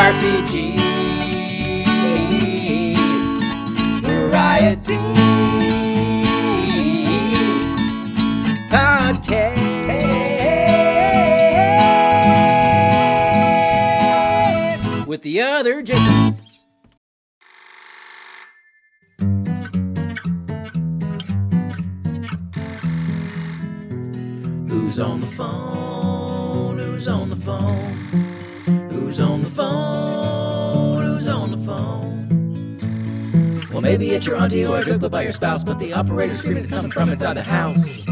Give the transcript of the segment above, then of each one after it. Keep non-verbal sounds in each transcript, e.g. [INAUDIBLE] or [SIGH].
RPG Variety with the other Jason. Who's on the phone? Who's on the phone? Who's on the phone? Who's on the phone? Well, maybe it's your auntie or a joke by your spouse, but the operator screaming is coming from inside the house.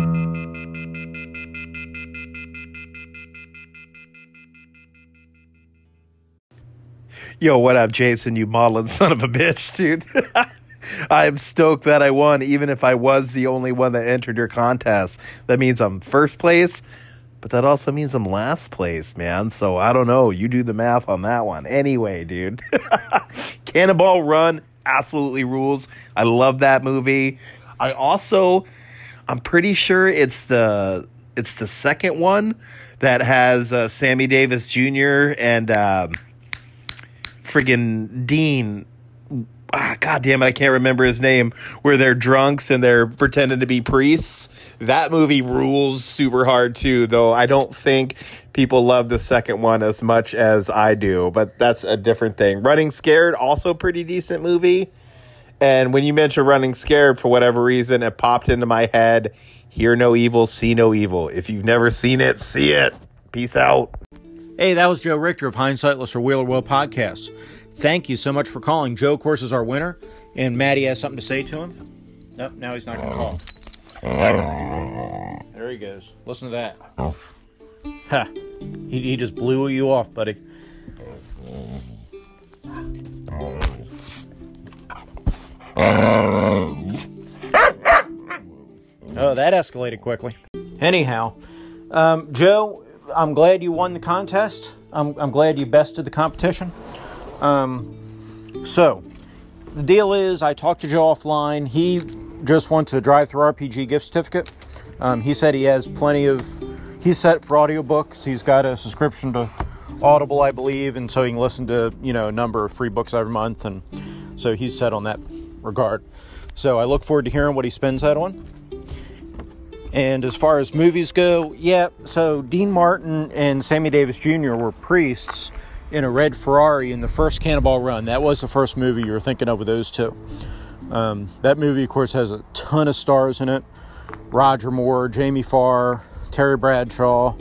Yo, what up, Jason? You modeling son of a bitch, dude. [LAUGHS] I am stoked that I won, even if I was the only one that entered your contest. That means I'm first place, but that also means I'm last place, man. So I don't know. You do the math on that one. Anyway, dude. [LAUGHS] Cannonball Run absolutely rules. I love that movie. I also, I'm pretty sure it's the it's the second one that has uh, Sammy Davis Jr. and. Um, friggin' Dean. Ah, God damn it, I can't remember his name. Where they're drunks and they're pretending to be priests. That movie rules super hard too, though I don't think people love the second one as much as I do, but that's a different thing. Running Scared, also pretty decent movie. And when you mentioned Running Scared, for whatever reason, it popped into my head Hear no evil, see no evil. If you've never seen it, see it. Peace out. Hey, that was Joe Richter of Hindsightless or Wheeler Will Podcasts. Thank you so much for calling. Joe, of course, is our winner, and Maddie has something to say to him. Nope, now he's not going to call. There he goes. Listen to that. Ha! He, he just blew you off, buddy. Oh, that escalated quickly. Anyhow, um, Joe, I'm glad you won the contest. I'm, I'm glad you bested the competition. Um, so, the deal is, I talked to Joe offline. He just wants a DriveThruRPG gift certificate. Um, he said he has plenty of. He's set for audiobooks. He's got a subscription to Audible, I believe, and so he can listen to you know a number of free books every month, and so he's set on that regard. So I look forward to hearing what he spends that on. And as far as movies go, yeah, so Dean Martin and Sammy Davis Jr. were priests in a red Ferrari in the first Cannonball Run. That was the first movie you were thinking of with those two. Um, that movie, of course, has a ton of stars in it Roger Moore, Jamie Farr, Terry Bradshaw,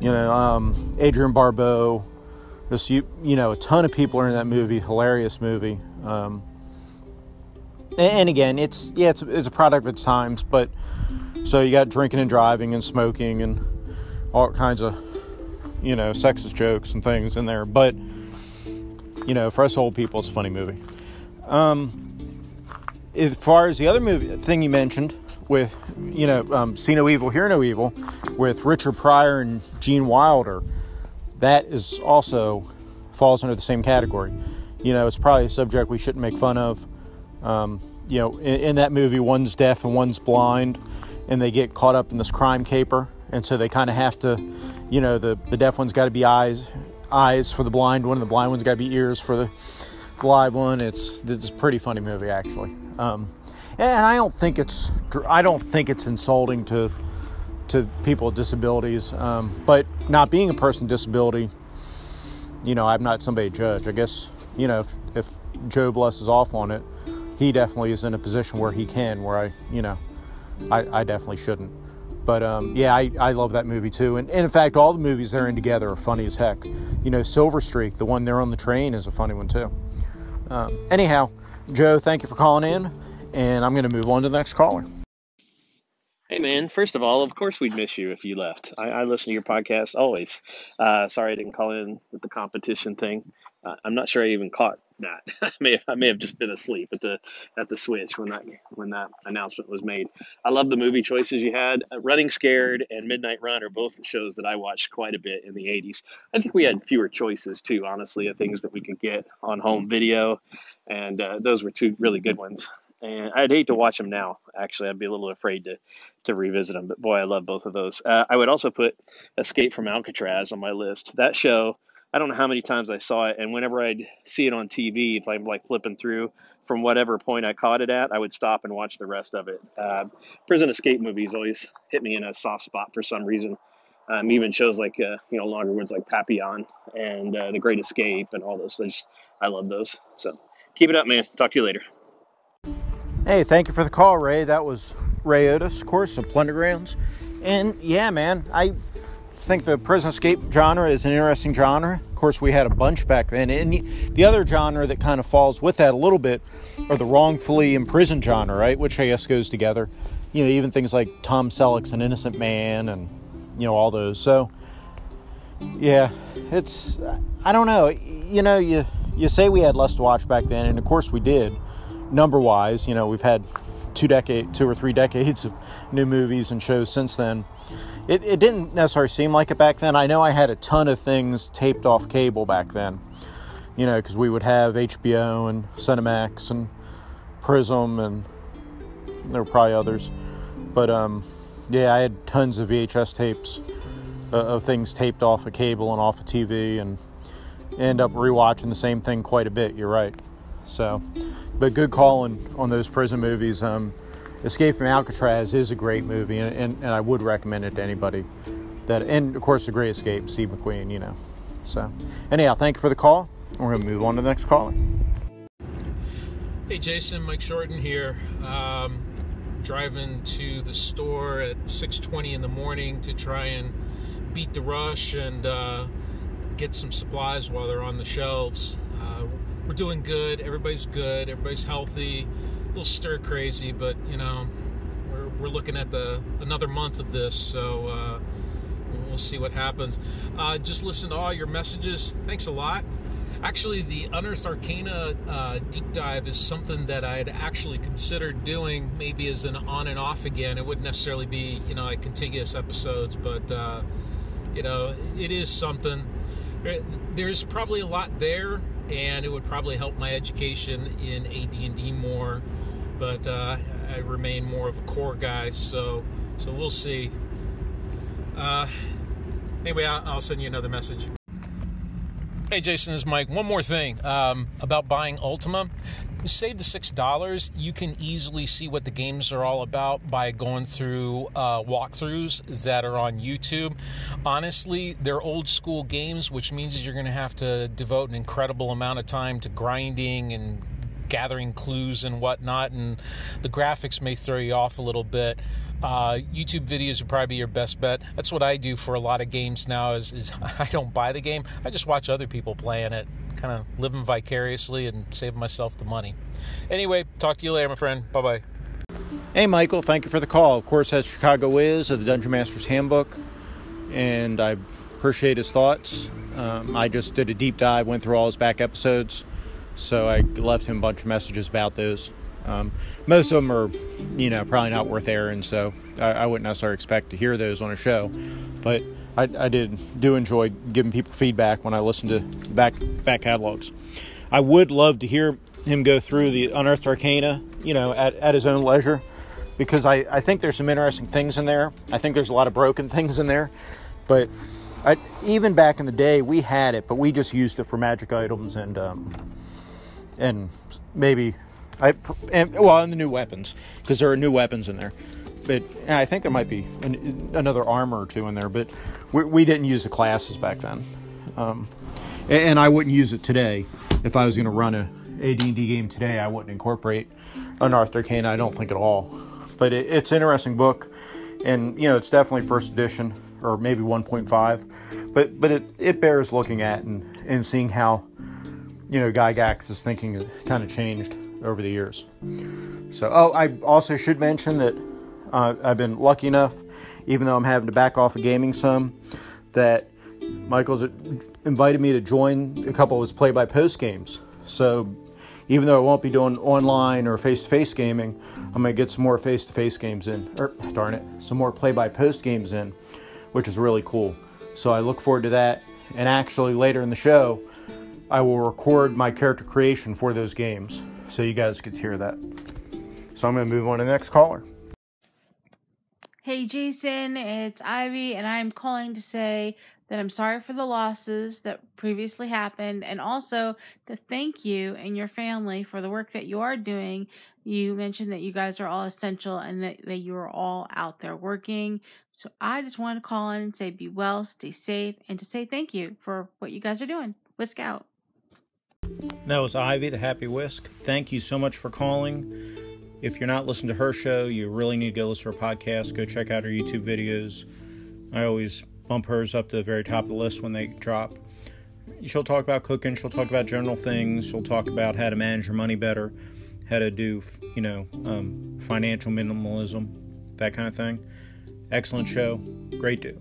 you know, um, Adrienne Barbeau. Just you, you know, a ton of people are in that movie. Hilarious movie. Um, and, again, it's yeah, it's it's a product of its times, but so you got drinking and driving and smoking and all kinds of, you know, sexist jokes and things in there. But, you know, for us old people, it's a funny movie. Um, as far as the other movie thing you mentioned with, you know, um, See No Evil, Hear No Evil, with Richard Pryor and Gene Wilder, that is also falls under the same category. You know, it's probably a subject we shouldn't make fun of. Um, you know, in, in that movie, one's deaf and one's blind and they get caught up in this crime caper and so they kind of have to you know the the deaf one's got to be eyes eyes for the blind one and the blind one's got to be ears for the live one. It's it's a pretty funny movie actually. Um, and i don't think it's i don't think it's insulting to to people with disabilities. Um, but not being a person with disability you know i'm not somebody to judge. I guess you know if, if joe blesses off on it he definitely is in a position where he can where i you know I, I definitely shouldn't. But um, yeah, I, I love that movie too. And, and, in fact, all the movies they're in together are funny as heck. You know, Silver Streak, the one there on the train, is a funny one too. Um, anyhow, Joe, thank you for calling in. And I'm going to move on to the next caller. Hey man, first of all, of course we'd miss you if you left. I, I listen to your podcast always. Uh, sorry I didn't call in with the competition thing. Uh, I'm not sure I even caught that. [LAUGHS] I may have I may have just been asleep at the at the switch when that when that announcement was made. I love the movie choices you had. Uh, Running Scared and Midnight Run are both shows that I watched quite a bit in the 80s. I think we had fewer choices too, honestly, of things that we could get on home video, and uh, those were two really good ones and I'd hate to watch them now. Actually, I'd be a little afraid to to revisit them. But boy, I love both of those. Uh, I would also put Escape from Alcatraz on my list. That show, I don't know how many times I saw it, and whenever I'd see it on TV, if I'm like flipping through from whatever point I caught it at, I would stop and watch the rest of it. Uh, prison escape movies always hit me in a soft spot for some reason. Um, even shows like uh, you know longer ones like Papillon and uh, The Great Escape and all those. I just I love those. So keep it up, man. Talk to you later. Hey, thank you for the call, Ray. That was Ray Otis, of course, of Plundergrounds. And yeah, man, I think the prison escape genre is an interesting genre. Of course, we had a bunch back then. And the other genre that kind of falls with that a little bit are the wrongfully imprisoned genre, right? Which I guess goes together. You know, even things like Tom Selleck's An Innocent Man and, you know, all those. So, yeah, it's, I don't know. You know, you, you say we had less to watch back then, and of course we did number wise. You know, we've had two decade, two or three decades of new movies and shows since then. It, it didn't necessarily seem like it back then. I know I had a ton of things taped off cable back then. You know, because we would have HBO and Cinemax and Prism and there were probably others. But um, yeah, I had tons of VHS tapes uh, of things taped off of cable and off of TV and end up rewatching the same thing quite a bit. You're right. So, but good call on, on those prison movies. Um, Escape from Alcatraz is a great movie, and, and, and, I would recommend it to anybody. That and of course, The Great Escape, Steve McQueen. You know. So, anyhow, thank you for the call. We're going to move on to the next caller. Hey, Jason, Mike Shorten here. Um, driving to the store at 6:20 in the morning to try and beat the rush and uh, get some supplies while they're on the shelves. Uh, we're doing good. Everybody's good. Everybody's healthy. Little stir crazy, but you know, we're, we're looking at the another month of this, so uh, we'll see what happens. Uh, just listen to all your messages. Thanks a lot. Actually, the Unearthed Arcana uh, deep dive is something that I had actually considered doing, maybe as an on and off again. It wouldn't necessarily be, you know, like contiguous episodes, but uh, you know, it is something. There's probably a lot there and it would probably help my education in AD&D more. But uh, I remain more of a core guy, so so we'll see. Uh, anyway, I'll, I'll send you another message. Hey, Jason, this is Mike. One more thing um, about buying Ultima. save the $6. You can easily see what the games are all about by going through uh, walkthroughs that are on YouTube. Honestly, they're old school games, which means you're going to have to devote an incredible amount of time to grinding and gathering clues and whatnot, and the graphics may throw you off a little bit. Uh, YouTube videos would probably be your best bet. That's what I do for a lot of games now. Is, is [LAUGHS] I don't buy the game. I just watch other people playing it, kind of living vicariously and saving myself the money. Anyway, talk to you later, my friend. Bye bye. Hey, Michael. Thank you for the call. Of course, as Chicago Wiz of the Dungeon Master's Handbook, and I appreciate his thoughts. Um, I just did a deep dive, went through all his back episodes, so I left him a bunch of messages about those. Um, most of them are, you know, probably not worth airing, so I, I, wouldn't necessarily expect to hear those on a show. But I, I did do enjoy giving people feedback when I listen to back back catalogs. I would love to hear him go through the Unearthed Arcana, you know, at, at his own leisure, because I, I think there's some interesting things in there. I think there's a lot of broken [LAUGHS] things in there, but I, even back in the day, we had it, but we just used it for magic items and um, and maybe I and, well, and the new weapons because there are new weapons in there. But I think there might be an, another armor or two in there. But we, we didn't use the classes back then, um, and, and, I wouldn't use it today if I was going to run a AD&D game today. I wouldn't incorporate Unearthed Arcana. I don't think at all. But it, it's an interesting book, and you know it's definitely first edition or maybe 1.5. But but it, it bears looking at and, and seeing how you know Gygax's thinking kind of changed over the years. So, oh, I also should mention that Uh, I've been lucky enough, even though I'm having to back off of gaming some, that Michael's invited me to join a couple of his play by post games. So even though I won't be doing online or face to face gaming, I'm going to get some more face to face games in, or darn it, some more play by post games in, which is really cool. So I look forward to that. And actually, later in the show, I will record my character creation for those games so you guys to hear that. So I'm going to move on to the next caller. Hey Jason, it's Ivy, and I'm calling to say that I'm sorry for the losses that previously happened and also to thank you and your family for the work that you are doing. You mentioned that you guys are all essential and that, that you are all out there working. So I just want to call in and say be well, stay safe, and to say thank you for what you guys are doing. Whisk out. That was Ivy, the Happy Whisk. Thank you so much for calling. If you're not listening to her show, you really need to go listen to her podcast. Go check out her YouTube videos. I always bump hers up to the very top of the list when they drop. She'll talk about cooking, she'll talk about general things, she'll talk about how to manage your money better, how to do, you know, um, financial minimalism, that kind of thing. Excellent show. Great to,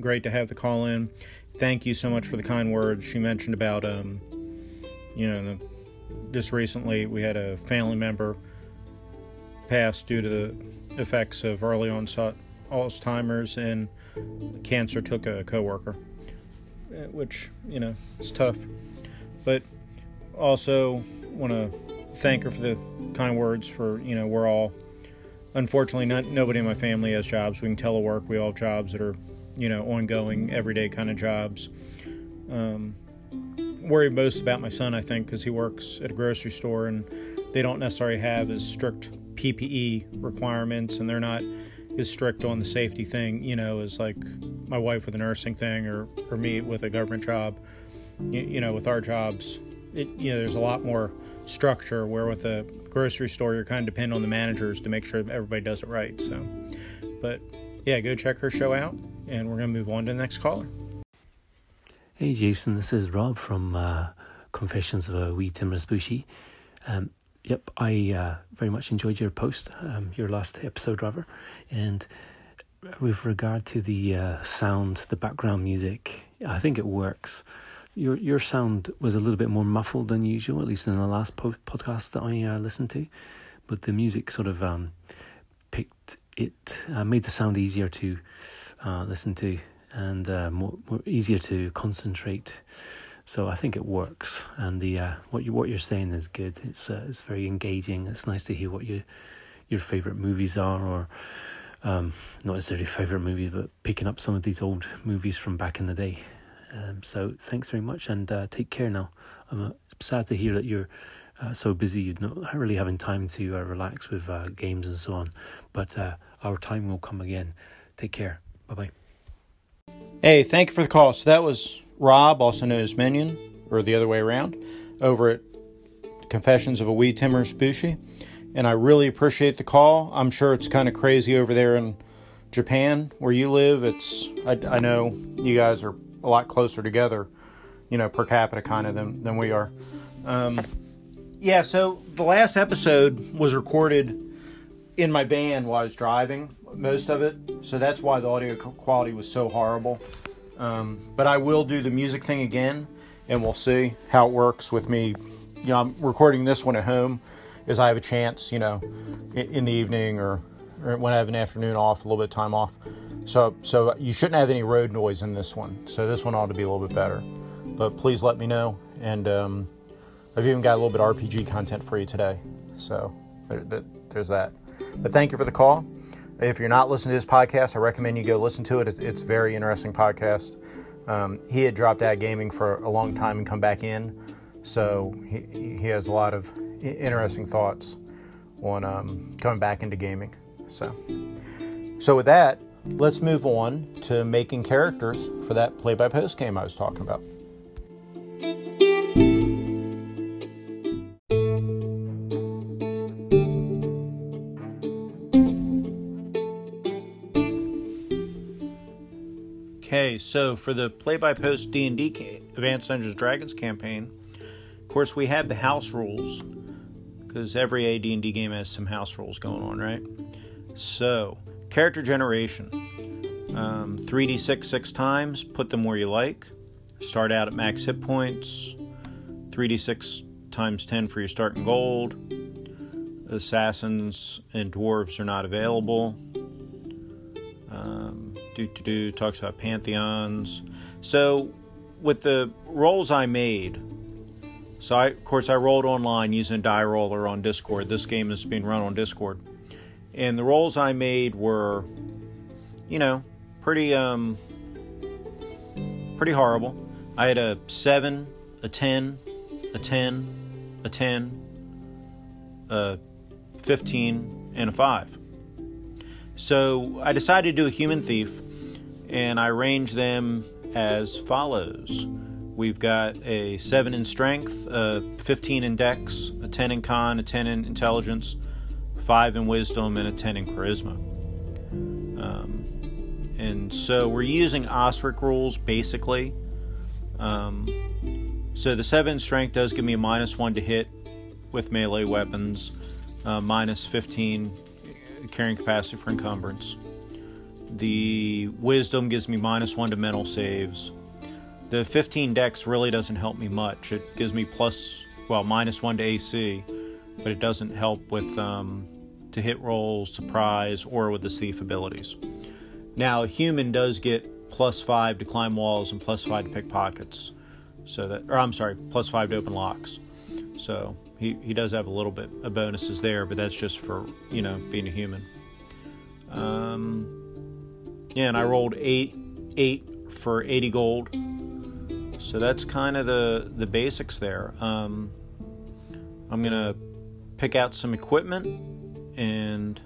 great to have the call in. Thank you so much for the kind words. She mentioned about, um, you know, the, just recently we had a family member pass due to the effects of early onset Alzheimer's and cancer took a coworker, eh, which you know it's tough. But also want to thank her for the kind words. For you know we're all unfortunately not nobody in my family has jobs. We can telework. We all have jobs that are you know ongoing, everyday kind of jobs. Um, worry most about my son, I think, because he works at a grocery store and they don't necessarily have as strict PPE requirements, and they're not as strict on the safety thing, you know, as like my wife with a nursing thing or, or me with a government job. You, you know, with our jobs, it, you know, there's a lot more structure where with a grocery store, you're kind of depend on the managers to make sure everybody does it right. So, but yeah, go check her show out, and we're going to move on to the next caller. Hey, Jason, this is Rob from uh, Confessions of a Wee Timorous Bushi. Um, yep, I uh, very much enjoyed your post, um, your last episode, rather. And with regard to the uh, sound, the background music, I think it works. Your your sound was a little bit more muffled than usual, at least in the last po- podcast that I uh, listened to. But the music sort of um, picked it, uh, made the sound easier to uh, listen to and uh, more, more easier to concentrate. So I think it works, and the uh, what you what you're saying is good. It's uh, it's very engaging. It's nice to hear what you your favorite movies are, or um, not necessarily favorite movies, but picking up some of these old movies from back in the day. Um, so thanks very much, and uh, take care now. I'm uh, sad to hear that you're uh, so busy, you're not really having time to uh, relax with uh, games and so on. But uh, our time will come again. Take care. Bye bye. Hey, thank you for the call. So that was Rob, also known as Minion, or the other way around, over at Confessions of a Wee Timorous Bushi. And I really appreciate the call. I'm sure it's kind of crazy over there in Japan where you live. It's I, I know you guys are a lot closer together, you know, per capita kind of than, than we are. Um, yeah, so the last episode was recorded in my van while I was driving, most of it. So that's why the audio quality was so horrible. Um, but I will do the music thing again, and we'll see how it works with me. You know, I'm recording this one at home, as I have a chance, you know, in, the evening or, or, when I have an afternoon off, a little bit of time off. So, so you shouldn't have any road noise in this one. So this one ought to be a little bit better. But please let me know, and um, I've even got a little bit RPG content for you today. So there, there's that. But thank you for the call. If you're not listening to this podcast, I recommend you go listen to it. It's, it's a very interesting podcast. Um, he had dropped out gaming for a long time and come back in, so he, he has a lot of interesting thoughts on um, coming back into gaming. So, so with that, let's move on to making characters for that play-by-post game I was talking about. So for the play-by-post D&D Advanced Dungeons Dragons campaign, of course we have the house rules because every AD&D game has some house rules going on, right? So, character generation um, 3d6 six times, put them where you like. Start out at max hit points. 3d6 times 10 for your starting gold. Assassins and dwarves are not available. Do to do talks about pantheons. So, with the rolls I made, so I, of course I rolled online using die roller on Discord. This game is being run on Discord, and the rolls I made were, you know, pretty um, pretty horrible. I had a seven, a ten, a ten, a ten, a fifteen, and a five. So I decided to do a human thief, and I arranged them as follows. We've got a 7 in strength, a 15 in dex, a 10 in con, a 10 in intelligence, 5 in wisdom, and a 10 in charisma. Um, and so we're using Osric rules basically. Um, so the 7 in strength does give me a minus 1 to hit with melee weapons, uh, minus 15 carrying capacity for encumbrance. The wisdom gives me minus 1 to mental saves the 15 dex really doesn't help me much. It gives me plus, well, minus one to AC, but it doesn't help with um, to hit rolls, surprise, or with the thief abilities. Now, a human does get plus five to climb walls and plus five to pick pockets. So that, or I'm sorry, plus five to open locks. So he, he does have a little bit of bonuses there, but that's just for, you know, being a human. Um, yeah, and I rolled eight, eight for 80 gold so that's kind of the the basics there. Um, I'm gonna pick out some equipment and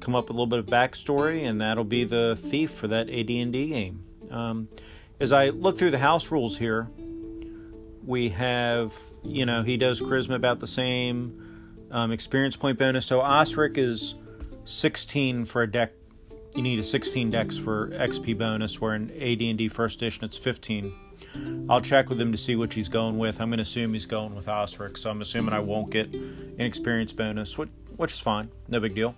come up with a little bit of backstory, and that'll be the thief for that AD&D game. Um, as I look through the house rules here, we have you know he does charisma about the same, um, experience point bonus. So Osric is 16 for a deck you need a 16 dex for XP bonus, where in AD&D First Edition it's 15. I'll check with him to see which he's going with. I'm going to assume he's going with Osric, so I'm assuming I won't get an experience bonus, which, which is fine, no big deal.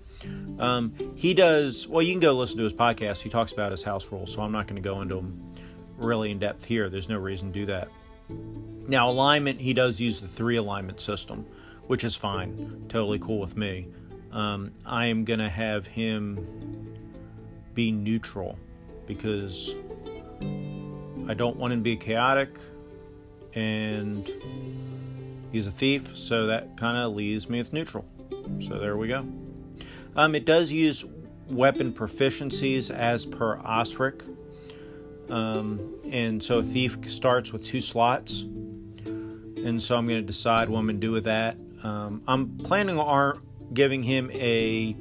Um, he does well. You can go listen to his podcast. He talks about his house rules, so I'm not going to go into them really in depth here. There's no reason to do that. Now alignment, he does use the three alignment system, which is fine, totally cool with me. Um, I am going to have him be neutral because I don't want him to be chaotic and he's a thief, so that kind of leaves me with neutral. So there we go. Um, it does use weapon proficiencies as per Osric. Um, and so a thief starts with two slots. And so I'm going to decide what I'm going to do with that. Um, I'm planning on giving him a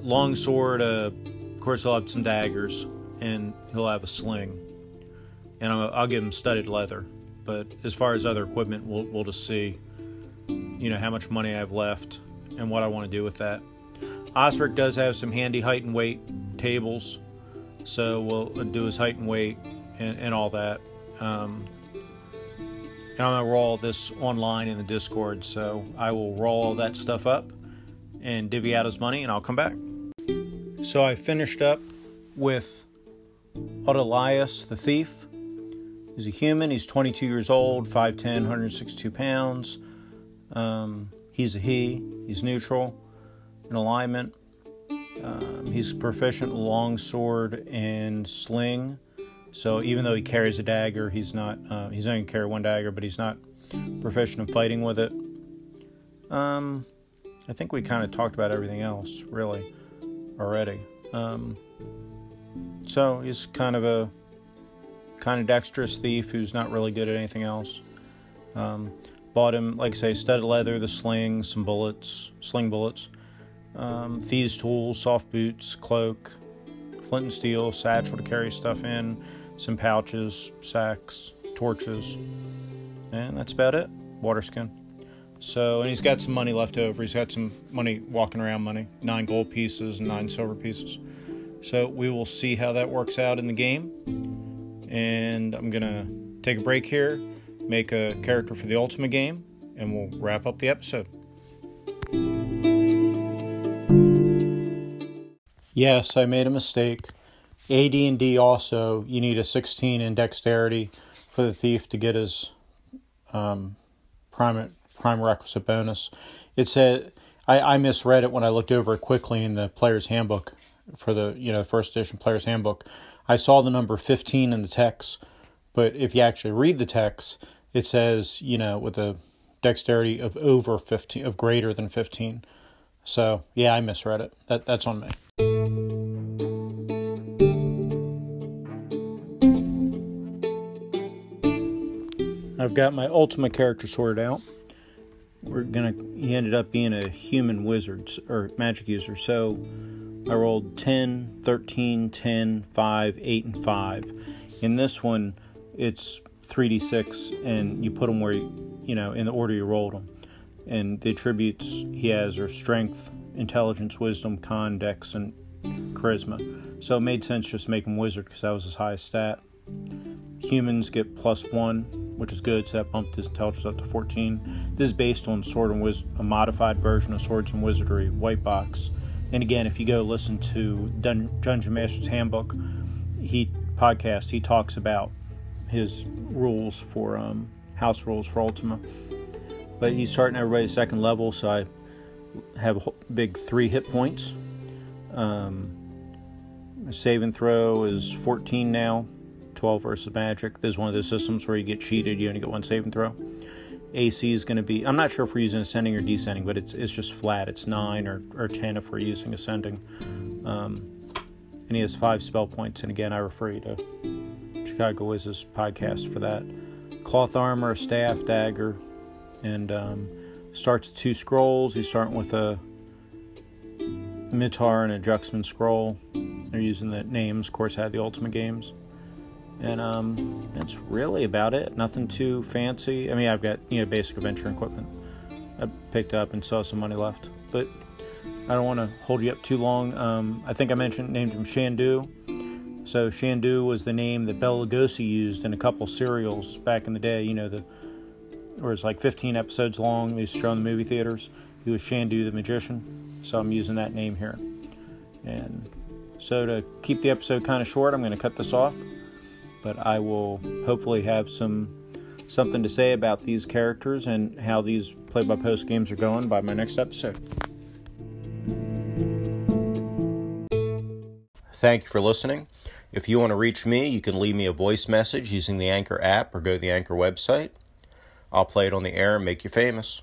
long sword, of course, he'll have some daggers and he'll have a sling. And I'll, I'll give him studded leather. But as far as other equipment, we'll, we'll just see, you know, how much money I have left and what I want to do with that. Osric does have some handy height and weight tables, so we'll do his height and weight and, and all that. Um, and I'm gonna roll this online in the Discord, so I will roll all that stuff up and divvy out his money, and I'll come back. So I finished up with Odalias the thief. He's a human. He's 22 years old, 5'10, 162 pounds. Um, he's a he. He's neutral in alignment. Um, he's proficient long sword and sling. So even though he carries a dagger, he's not. Uh, he's only carry one dagger, but he's not proficient in fighting with it. Um, I think we kind of talked about everything else, really already. Um, so he's kind of a kind of dexterous thief who's not really good at anything else. Um, bought him, like I say, studded leather, the sling, some bullets, sling bullets, um, thieves' tools, soft boots, cloak, flint and steel, satchel to carry stuff in, some pouches, sacks, torches, and that's about it. Water skin. So, and he's got some money left over. He's got some money walking around money nine gold pieces and nine silver pieces. So, we will see how that works out in the game. And I'm going to take a break here, make a character for the Ultima game, and we'll wrap up the episode. Yes, I made a mistake. AD and D also, you need a 16 in dexterity for the thief to get his um, prime prime requisite bonus. It said I, I misread it when I looked over it quickly in the player's handbook for the you know first edition player's handbook. I saw the number 15 in the text, but if you actually read the text, it says you know with a dexterity of over 15 of greater than 15. So yeah, I misread it. That that's on me. I've got my Ultima character sorted out. We're gonna. He ended up being a human wizard or magic user. So I rolled 10, 13, 10, 5, 8, and 5. In this one, it's 3d6, and you put them where you, you know, in the order you rolled them. And the attributes he has are strength, intelligence, wisdom, con, dex, and charisma. So it made sense just make him wizard because that was his highest stat. Humans get plus one, which is good, so that bumped his intelligence up to 14. This is based on Sword and Wiz- a modified version of Swords and Wizardry White Box. And again, if you go listen to Dun- Dungeon Master's Handbook, he podcast, he talks about his rules for um, house rules for Ultima. But he's starting everybody at second level, so I have big three hit points. Um, save and throw is 14 now. 12 versus magic. This is one of those systems where you get cheated, you only get one save and throw. AC is going to be, I'm not sure if we're using ascending or descending, but it's, it's just flat. It's 9 or, or 10 if we're using ascending. Um, and he has five spell points. And again, I refer you to Chicago Wiz's podcast for that. Cloth armor, staff, dagger, and um, starts two scrolls. He's starting with a Mitar and a Juxman scroll. They're using the names, of course, had the Ultima games. And um, that's really about it. Nothing too fancy. I mean, I've got you know basic adventure equipment I picked up and saw some money left, but I don't want to hold you up too long. Um, I think I mentioned named him Chandu. So Chandu was the name that Bela Lugosi used in a couple serials back in the day. You know the where it's like 15 episodes long. He was shown in the movie theaters. He was Chandu the magician. So I'm using that name here. And so to keep the episode kind of short, I'm going to cut this off but I will hopefully have some something to say about these characters and how these play by post games are going by my next episode. Thank you for listening. If you want to reach me, you can leave me a voice message using the Anchor app or go to the Anchor website. I'll play it on the air and make you famous.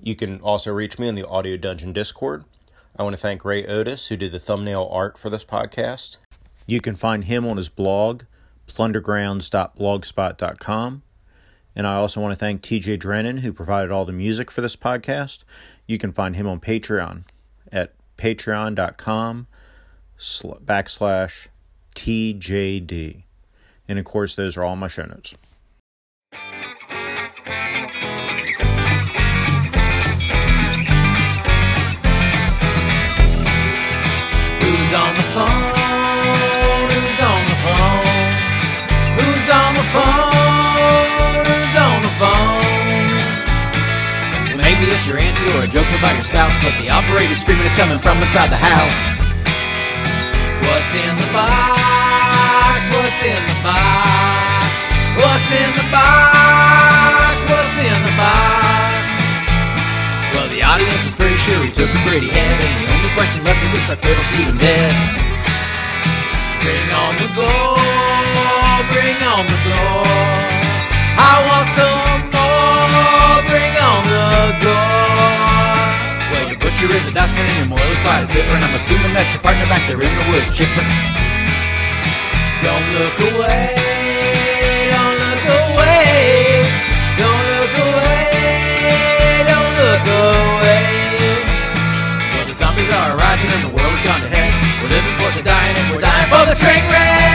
You can also reach me in the Audio Dungeon Discord. I want to thank Ray Otis, who did the thumbnail art for this podcast. You can find him on his blog, plundergrounds.blogspot.com. And I also want to thank TJ Drennan, who provided all the music for this podcast. You can find him on Patreon at patreon.com backslash TJD. And of course, those are all my show notes. Joke about your spouse, but the operator's screaming it's coming from inside the house. What's in the box? What's in the box? What's in the box? What's in the box? Well, the audience was pretty sure he took a pretty head, and the only question left is if that fiddle shoot him dead. Bring on the gore, bring on the gore. I want some more, shipment. I'm assuming that your partner back there in the wood chipper. Don't look away. Don't look away. Don't look away. Don't look away. Well, the zombies are arising and the world has gone to heck. We're living for the dying and we're dying for the train wreck.